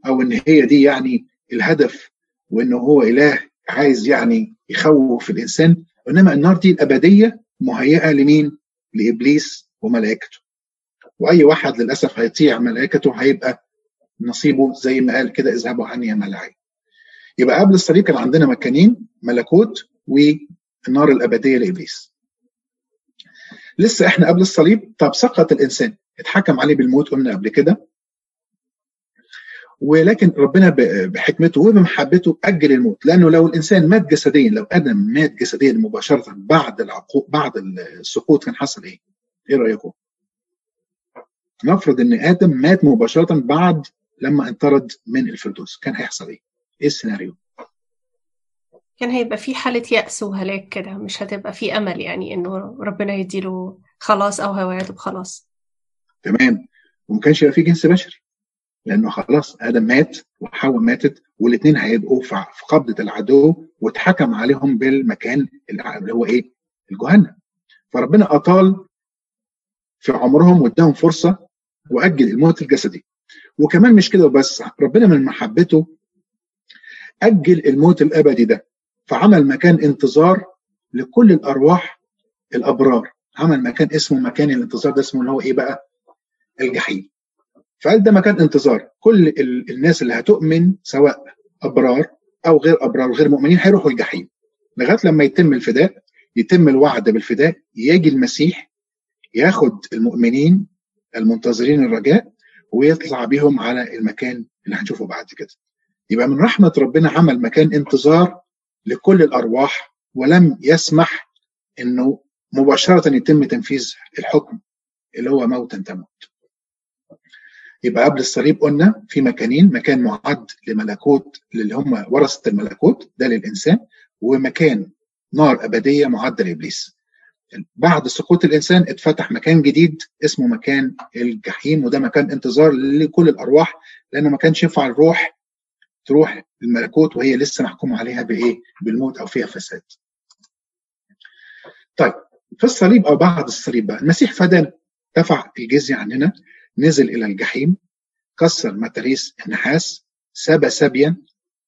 أو إن هي دي يعني الهدف وإنه هو إله عايز يعني يخوف الإنسان إنما النار دي الأبدية مهيئة لمين؟ لإبليس وملائكته. وأي واحد للأسف هيطيع ملائكته هيبقى نصيبه زي ما قال كده اذهبوا عني يا ملاعين. يبقى قبل الصليب كان عندنا مكانين ملكوت والنار الأبدية لإبليس. لسه إحنا قبل الصليب طب سقط الإنسان اتحكم عليه بالموت قلنا قبل كده ولكن ربنا بحكمته وبمحبته أجل الموت لأنه لو الإنسان مات جسديا لو آدم مات جسديا مباشرة بعد العقوق بعد السقوط كان حصل إيه؟ إيه رأيكم؟ نفرض إن آدم مات مباشرة بعد لما انطرد من الفردوس كان هيحصل إيه؟ إيه السيناريو؟ كان هيبقى في حالة يأس وهلاك كده مش هتبقى في أمل يعني إنه ربنا يديله خلاص أو هوايته بخلاص تمام وما كانش يبقى في جنس بشري لأنه خلاص آدم مات وحواء ماتت والاثنين هيبقوا في قبضة العدو واتحكم عليهم بالمكان اللي هو إيه؟ الجهنم. فربنا أطال في عمرهم واداهم فرصة وأجل الموت الجسدي. وكمان مش كده وبس ربنا من محبته أجل الموت الأبدي ده فعمل مكان انتظار لكل الأرواح الأبرار عمل مكان اسمه مكان الانتظار ده اسمه اللي هو إيه بقى؟ الجحيم. فقال ده مكان انتظار؟ كل الناس اللي هتؤمن سواء أبرار أو غير أبرار وغير مؤمنين هيروحوا الجحيم لغاية لما يتم الفداء يتم الوعد بالفداء يجي المسيح ياخد المؤمنين المنتظرين الرجاء ويطلع بيهم على المكان اللي هنشوفه بعد كده. يبقى من رحمة ربنا عمل مكان انتظار لكل الأرواح ولم يسمح إنه مباشرة يتم تنفيذ الحكم اللي هو موتا تموت. يبقى قبل الصليب قلنا في مكانين مكان معد لملكوت اللي هم ورثة الملكوت ده للإنسان ومكان نار أبدية معده لإبليس بعد سقوط الإنسان اتفتح مكان جديد اسمه مكان الجحيم وده مكان انتظار لكل الأرواح لأنه ما كانش ينفع الروح تروح الملكوت وهي لسه محكوم عليها بإيه؟ بالموت أو فيها فساد. طيب في الصليب أو بعد الصليب بقى المسيح فدانا دفع الجزية عننا نزل إلى الجحيم كسر متاريس النحاس سبى سبيا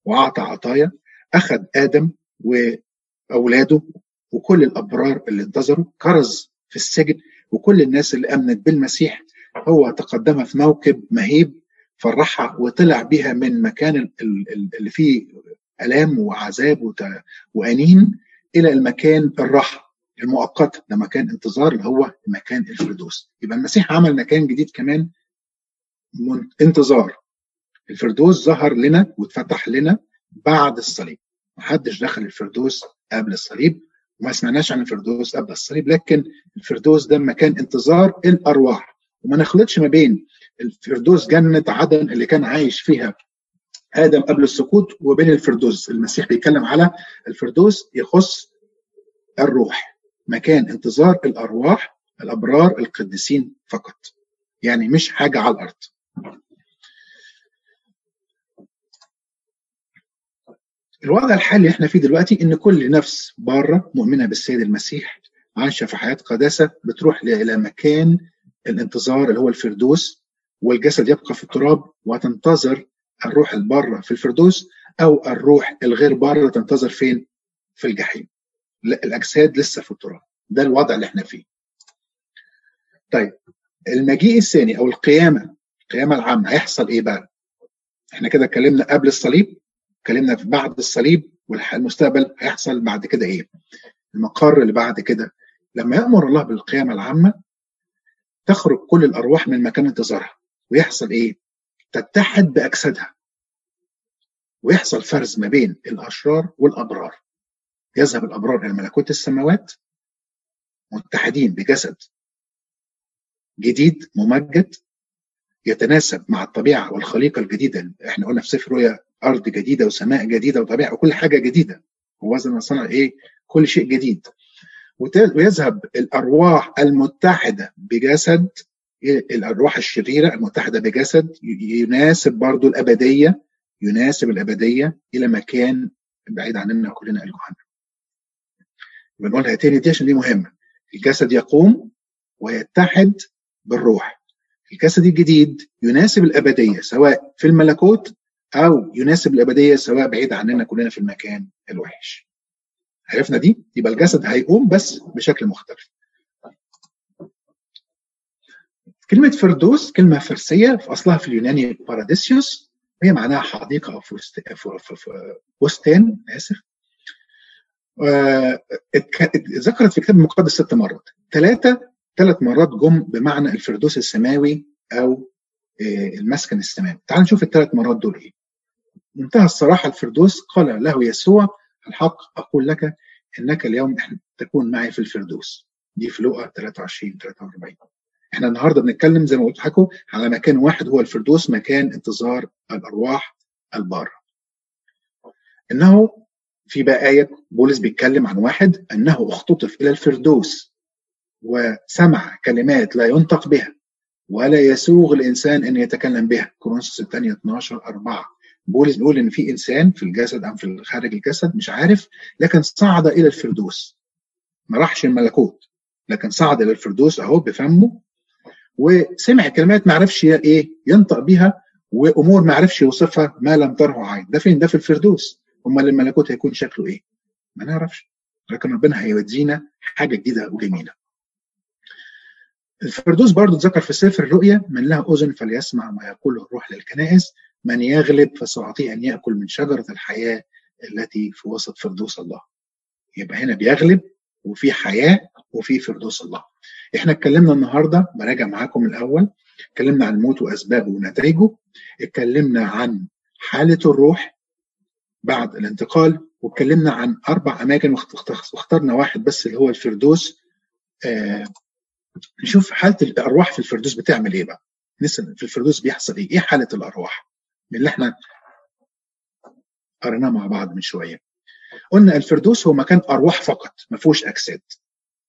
وأعطى عطايا أخذ آدم وأولاده وكل الأبرار اللي انتظروا كرز في السجن وكل الناس اللي آمنت بالمسيح. هو تقدم في موكب مهيب فرحها وطلع بيها من مكان اللي فيه ألام وعذاب وأنين إلى المكان الراحه المؤقته ده مكان انتظار اللي هو مكان الفردوس. يبقى المسيح عمل مكان جديد كمان انتظار. الفردوس ظهر لنا واتفتح لنا بعد الصليب. محدش دخل الفردوس قبل الصليب وما سمعناش عن الفردوس قبل الصليب لكن الفردوس ده مكان انتظار الأرواح. وما نخلطش ما بين الفردوس جنة عدن اللي كان عايش فيها آدم قبل السقوط وبين الفردوس. المسيح بيتكلم على الفردوس يخص الروح. مكان انتظار الأرواح الأبرار القديسين فقط. يعني مش حاجة على الأرض. الوضع الحالي اللي إحنا فيه دلوقتي إن كل نفس بره مؤمنة بالسيد المسيح عايشة في حياة قداسة بتروح إلى مكان الانتظار اللي هو الفردوس والجسد يبقى في التراب وتنتظر الروح البارة في الفردوس أو الروح الغير بارة تنتظر فين؟ في الجحيم. لا الأجساد لسه في التراب ده الوضع اللي إحنا فيه طيب المجيء الثاني أو القيامة القيامة العامة هيحصل إيه بقى؟ إحنا كده اتكلمنا قبل الصليب اتكلمنا في بعد الصليب والمستقبل هيحصل بعد كده إيه؟ المقر اللي بعد كده لما يأمر الله بالقيامة العامة تخرج كل الأرواح من مكان انتظارها ويحصل إيه؟ تتحد بأجسادها ويحصل فرز ما بين الأشرار والأبرار يذهب الأبرار إلى ملكوت السماوات متحدين بجسد جديد ممجد يتناسب مع الطبيعة والخليقة الجديدة. إحنا قلنا في سفر رؤيا أرض جديدة وسماء جديدة وطبيعة وكل حاجة جديدة. هو زي صنع إيه؟ كل شيء جديد. ويذهب الأرواح المتحدة بجسد الأرواح الشريرة المتحدة بجسد يناسب برضو الأبدية يناسب الأبدية إلى مكان بعيد عننا كلنا الجهنم. بنقولها تاني دي عشان دي مهمة. الجسد يقوم ويتحد بالروح. الجسد الجديد يناسب الأبدية سواء في الملكوت أو يناسب الأبدية سواء بعيد عننا كلنا في المكان الوحش. عرفنا دي؟ يبقى الجسد هيقوم بس بشكل مختلف. كلمة فردوس كلمة فرسية في أصلها في اليوناني باراديسيوس هي معناها حديقة أو فستان آسف. ذكرت في كتاب المقدس ست مرات. ثلاثة ثلاث مرات جم بمعنى الفردوس السماوي أو المسكن السماوي. تعال نشوف الثلاث مرات دول إيه. منتهى الصراحة الفردوس قال له يسوع الحق أقول لك إنك اليوم تكون معي في الفردوس. دي في لوقا 23 43 إحنا النهارده بنتكلم زي ما قلت لكم على مكان واحد هو الفردوس مكان انتظار الأرواح البارة. إنه في بقى آية بولس بيتكلم عن واحد أنه اختطف إلى الفردوس وسمع كلمات لا ينطق بها ولا يسوغ الإنسان أن يتكلم بها. كورنثوس الثانية 12 4 بولس بيقول إن في إنسان في الجسد أم في خارج الجسد مش عارف لكن صعد إلى الفردوس. ما راحش الملكوت لكن صعد إلى الفردوس أهو بفمه وسمع كلمات ما عرفش إيه ينطق بيها وأمور ما عرفش يوصفها ما لم تره عين. ده فين؟ ده في الفردوس. أمال الملكوت هيكون شكله إيه؟ ما نعرفش. لكن ربنا هيودينا حاجة جديدة وجميلة. الفردوس برضو اتذكر في سفر الرؤيا من له أذن فليسمع ما يقوله الروح للكنائس من يغلب فسأعطيه أن يأكل من شجرة الحياة التي في وسط فردوس الله. يبقى هنا بيغلب وفي حياة وفي فردوس الله. إحنا اتكلمنا النهارده براجع معاكم الأول اتكلمنا عن الموت وأسبابه ونتائجه اتكلمنا عن حالة الروح بعد الانتقال واتكلمنا عن أربع أماكن واخترنا واحد بس اللي هو الفردوس. آه نشوف حالة الأرواح في الفردوس بتعمل إيه بقى. نسأل في الفردوس بيحصل إيه؟ إيه حالة الأرواح؟ من اللي إحنا قريناه مع بعض من شوية. قلنا الفردوس هو مكان أرواح فقط ما فيهوش أجساد.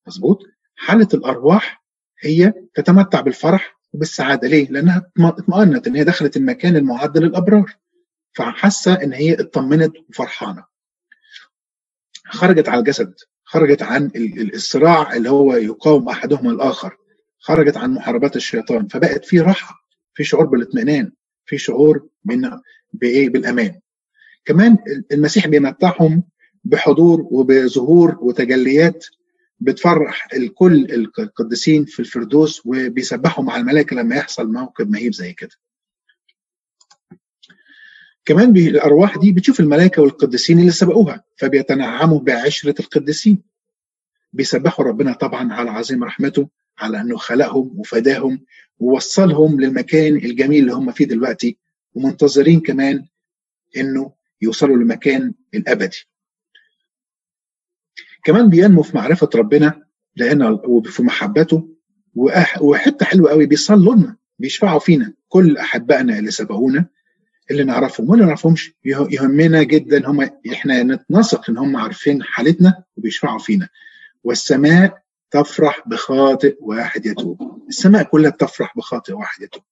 مظبوط؟ حالة الأرواح هي تتمتع بالفرح وبالسعادة. ليه؟ لأنها اطمأنت إن هي دخلت المكان المعد للأبرار. فحاسة إن هي اطمنت وفرحانة. خرجت على الجسد خرجت عن الصراع اللي هو يقاوم احدهما الآخر خرجت عن محاربات الشيطان فبقت في راحة في شعور بالاطمئنان في شعور بإيه؟ بالأمان. كمان المسيح بيمتعهم بحضور وبظهور وتجليات بتفرح الكل القديسين في الفردوس وبيسبحوا مع الملائكة لما يحصل موقف مهيب زي كده. كمان الأرواح دي بتشوف الملائكة والقديسين اللي سبقوها فبيتنعموا بعشرة القديسين. بيسبحوا ربنا طبعا على عظيم رحمته على أنه خلقهم وفداهم ووصلهم للمكان الجميل اللي هم فيه دلوقتي ومنتظرين كمان إنه يوصلوا للمكان الأبدي. كمان بينمو في معرفة ربنا لأن وفي محبته وحتة حلوة قوي بيصلوا لنا بيشفعوا فينا كل أحبائنا اللي سبقونا اللي نعرفهم واللي ما نعرفهمش. يه- يهمنا جدا هم إحنا نتنسق إن هم عارفين حالتنا وبيشفعوا فينا. والسماء تفرح بخاطئ واحد يتوب. السماء كلها بتفرح بخاطئ واحد يتوب.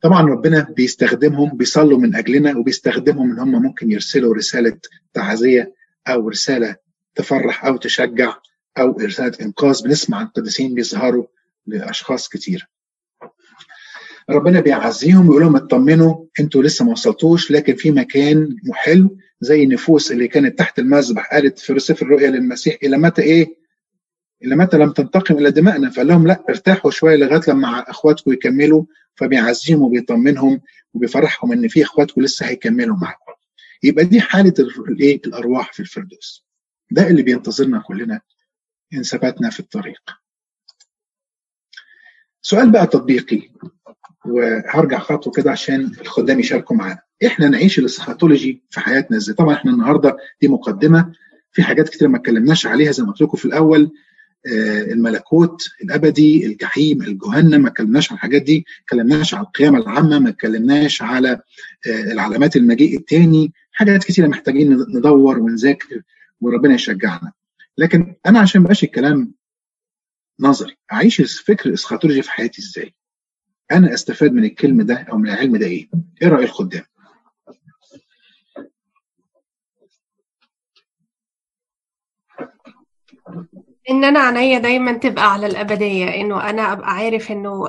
طبعا ربنا بيستخدمهم بيصلوا من أجلنا وبيستخدمهم إن هم ممكن يرسلوا رسالة تعزية أو رسالة تفرح أو تشجع أو رسالة إنقاذ. بنسمع عن قديسين بيظهروا لأشخاص كتير. ربنا بيعزيهم ويقول لهم اطمنوا أنتوا لسه ما وصلتوش لكن في مكان حلو زي النفوس اللي كانت تحت المذبح قالت في سفر الرؤيا للمسيح إلى متى إيه؟ إلى متى لم تنتقم إلى دمائنا فقال لهم لا ارتاحوا شوية لغاية لما أخواتكم يكملوا فبيعزيهم وبيطمنهم وبيفرحهم إن في أخواتكم لسه هيكملوا معاكم. يبقى دي حالة الايه؟ الأرواح في الفردوس. ده اللي بينتظرنا كلنا إن ثبتنا في الطريق. سؤال بقى تطبيقي وهرجع خطوة كده عشان الخدام يشاركوا معانا. إحنا نعيش الاسخاتولوجي في حياتنا إزاي؟ طبعا إحنا النهارده دي مقدمة في حاجات كتير ما اتكلمناش عليها زي ما قلت لكم في الأول آه، الملكوت الأبدي الجحيم الجهنم ما اتكلمناش على الحاجات دي ما اتكلمناش على القيامه العامة ما اتكلمناش على آه، العلامات المجيء الثاني حاجات كتيره محتاجين ندور ونذاكر وربنا يشجعنا لكن أنا عشان مبقاش الكلام نظري أعيش الفكر الاسخاتولوجي في حياتي إزاي أنا أستفاد من الكلمة ده أو من العلم ده إيه؟ إيه رأي الخدام؟ إن أنا عينيا دايما تبقى على الأبدية إنه أنا أبقى عارف إنه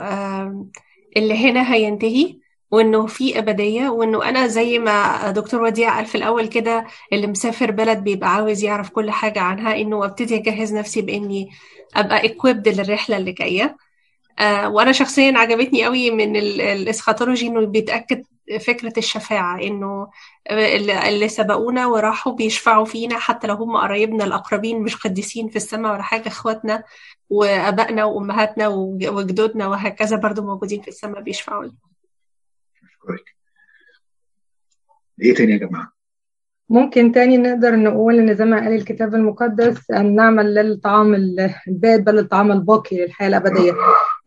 اللي هنا هينتهي وإنه في أبدية وإنه أنا زي ما دكتور وديع قال في الأول كده اللي مسافر بلد بيبقى عاوز يعرف كل حاجة عنها إنه أبتدي أجهز نفسي بإني أبقى equipped للرحلة اللي جاية. آه، وأنا شخصيا عجبتني قوي من ال- الاسخاتولوجي إنه بيتأكد فكرة الشفاعة إنه اللي اللي سبقونا وراحوا بيشفعوا فينا حتى لو هم قرايبنا الأقربين مش قديسين في السماء ولا حاجة إخواتنا وأبائنا وأمهاتنا وج- وجدودنا وهكذا برضو موجودين في السماء بيشفعوا لنا. إيه تاني يا جماعة؟ ممكن تاني نقدر نقول إن زي ما قال الكتاب المقدس أن نعمل للطعام ال- الباد بل الطعام الباقي للحياة الأبدية.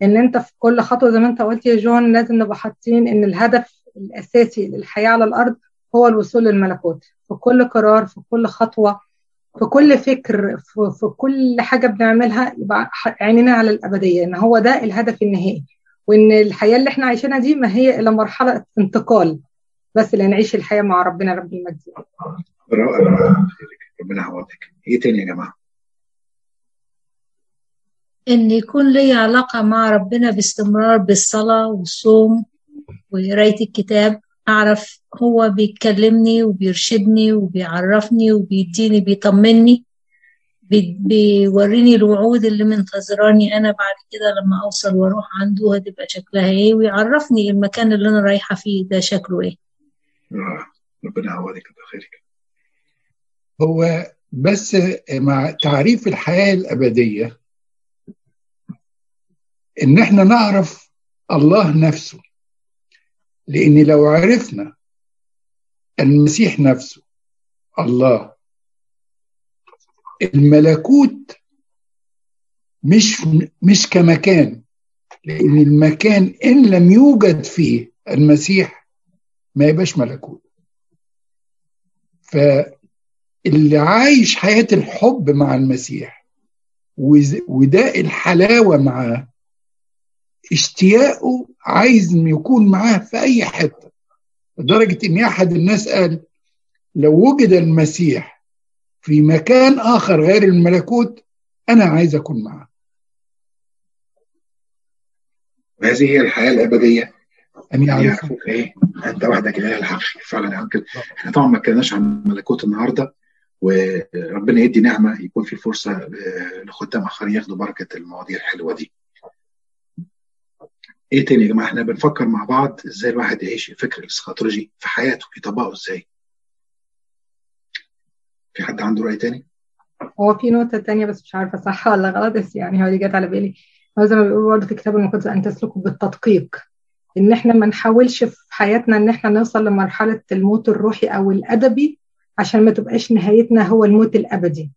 إن أنت في كل خطوة زي ما أنت قلت يا جون لازم نبقى حاطين إن الهدف الأساسي للحياة على الأرض هو الوصول للملكوت. في كل قرار في كل خطوة في كل فكر في, في كل حاجة بنعملها يبقى عينينا على الأبدية إن هو ده الهدف النهائي. وإن الحياة اللي إحنا عايشينها دي ما هي إلا مرحلة انتقال بس لنعيش الحياة مع ربنا رب المجد. رائع. ربنا يعوضك. إيه تاني يا جماعة؟ إن يكون لي علاقة مع ربنا باستمرار بالصلاة والصوم وقراية الكتاب أعرف هو بيكلمني وبيرشدني وبيعرفني وبيديني بيطمني بي- بيوريني الوعود اللي منتظراني أنا بعد كده لما أوصل وأروح عنده هتبقى شكلها إيه ويعرفني المكان اللي أنا رايحة فيه ده شكله إيه رائع. ربنا يعوضك بخيرك هو بس مع تعريف الحياة الأبدية إن إحنا نعرف الله نفسه. لأن لو عرفنا المسيح نفسه الله الملكوت مش مش كمكان. لأن المكان إن لم يوجد فيه المسيح ما يبقاش ملكوت. فاللي عايش حياة الحب مع المسيح وده الحلاوة معاه اشتياقه عايز يكون معاه في أي حتة. لدرجة إن أحد الناس قال لو وجد المسيح في مكان آخر غير الملكوت أنا عايز أكون معاه. وهذه هي الحياة الأبدية. يعرفوا يعرفوك إيه؟ أنت وحدك إله الحق. فعلا يعني كده. إحنا طبعا ما اتكلمناش عن ملكوت النهارده وربنا يدي نعمة يكون في فرصة آه، لخدام آخرين ياخدوا بركة المواضيع الحلوة دي. إيه تاني يا جماعة؟ إحنا بنفكر مع بعض إزاي الواحد يعيش الفكر الاسخاطولوجي في حياته يطبقه إزاي. في حد عنده رأي تاني؟ هو في نقطة تانية بس مش عارفة صح ولا غلط بس يعني هو دي جت على بالي. هو زي ما بيقولوا برضه في الكتاب المقدس أن تسلكوا بالتدقيق. إن إحنا ما نحاولش في حياتنا إن إحنا نوصل لمرحلة الموت الروحي أو الأدبي عشان ما تبقاش نهايتنا هو الموت الأبدي.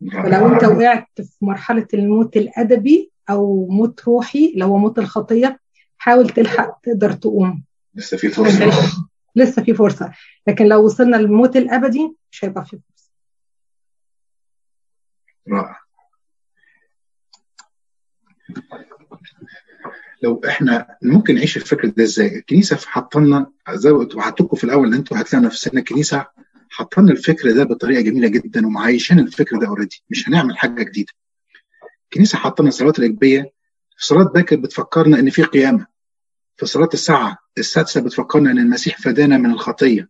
ولو أنت وقعت في مرحلة الموت الأدبي أو موت روحي اللي هو موت الخطية حاول تلحق تقدر تقوم. لسه في فرصة. [LAUGHS] لسه في فرصة. لكن لو وصلنا للموت الأبدي مش هيبقى في فرصة. رائع. لو إحنا ممكن نعيش الفكر ده إزاي؟ الكنيسة حاطة لنا زي ما لكم في الأول إن أنتوا هتلاقوا نفسنا الكنيسة حاطة لنا الفكر ده بطريقة جميلة جدا ومعايشين الفكر ده اوريدي مش هنعمل حاجة جديدة. الكنيسة حاطه لنا الصلوات الإجبية. في صلاة باكر بتفكرنا إن في قيامة. في صلاة الساعة السادسة بتفكرنا إن المسيح فدانا من الخطية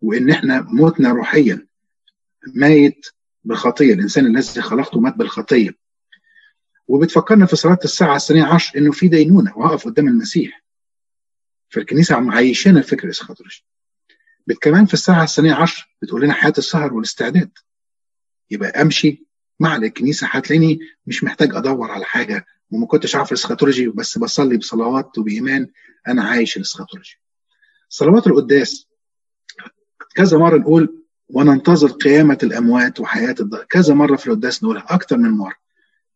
وإن إحنا موتنا روحيا. ميت بالخطية. الإنسان الذي خلقته مات بالخطية. وبتفكرنا في صلاة الساعة الثانية عشر إنه في دينونة وهقف قدام المسيح. فالكنيسة معيشانا الفكر الاسخاطولوجي كمان في الساعة الثانية عشر بتقول لنا حياة السهر والاستعداد. يبقى أمشي مع الكنيسه هتلاقيني مش محتاج أدور على حاجة وما كنتش عارف الاسخاطولوجي بس بصلي بصلوات وبإيمان أنا عايش الاسخاطولوجي صلوات القداس كذا مرة نقول وننتظر قيامة الأموات وحياة الضغط كذا مرة في القداس نقولها أكتر من مرة.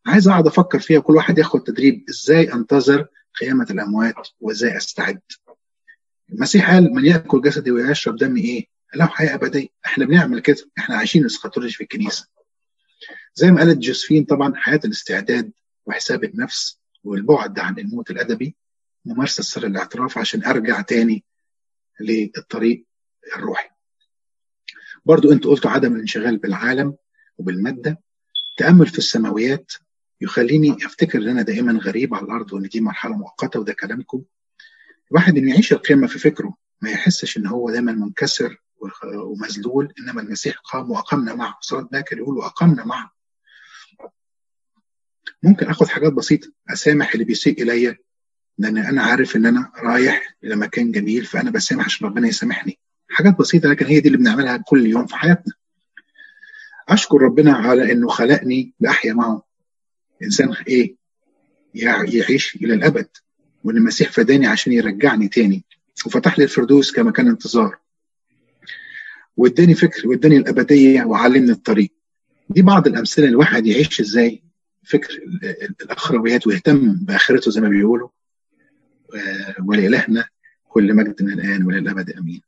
عايز أقعد أفكر فيها كل واحد ياخد تدريب إزاي أنتظر قيامة الأموات وإزاي أستعد. المسيح قال من يأكل جسدي ويشرب دمي إيه؟ له حياة أبدية. إحنا بنعمل كده. إحنا عايشين الاسخاطولوجي في الكنيسة. زي ما قالت جوزفين طبعا حياة الاستعداد وحساب النفس والبعد عن الموت الأدبي ممارسة سر الاعتراف عشان أرجع تاني للطريق الروحي. برضو أنتوا قلتوا عدم الانشغال بالعالم وبالمادة. تأمل في السماويات يخليني أفتكر إن أنا دائما غريب على الأرض وإن دي مرحلة مؤقتة وده كلامكم. الواحد انه يعيش القيمة في فكره ما يحسش إن هو دايما منكسر ومذلول إنما المسيح قام وأقمنا معه. صلاة باكر يقول وأقمنا معه. ممكن اخد حاجات بسيطة. أسامح اللي بيسيء إلي. لأن أنا عارف إن أنا رايح إلى مكان جميل فأنا بسامح عشان ربنا يسامحني. حاجات بسيطة لكن هي دي اللي بنعملها كل يوم في حياتنا. أشكر ربنا على إنه خلقني لأحيا معه. إنسان إيه؟ يعيش إلى الأبد. وإن المسيح فداني عشان يرجعني تاني. وفتح لي الفردوس كمكان انتظار. واداني فكر واداني الأبدية وعلمني الطريق. دي بعض الأمثلة الواحد يعيش إزاي فكر الأخرويات ويهتم بآخرته زي ما بيقولوا. ولإلهنا كل مجد من الآن وللأبد آمين.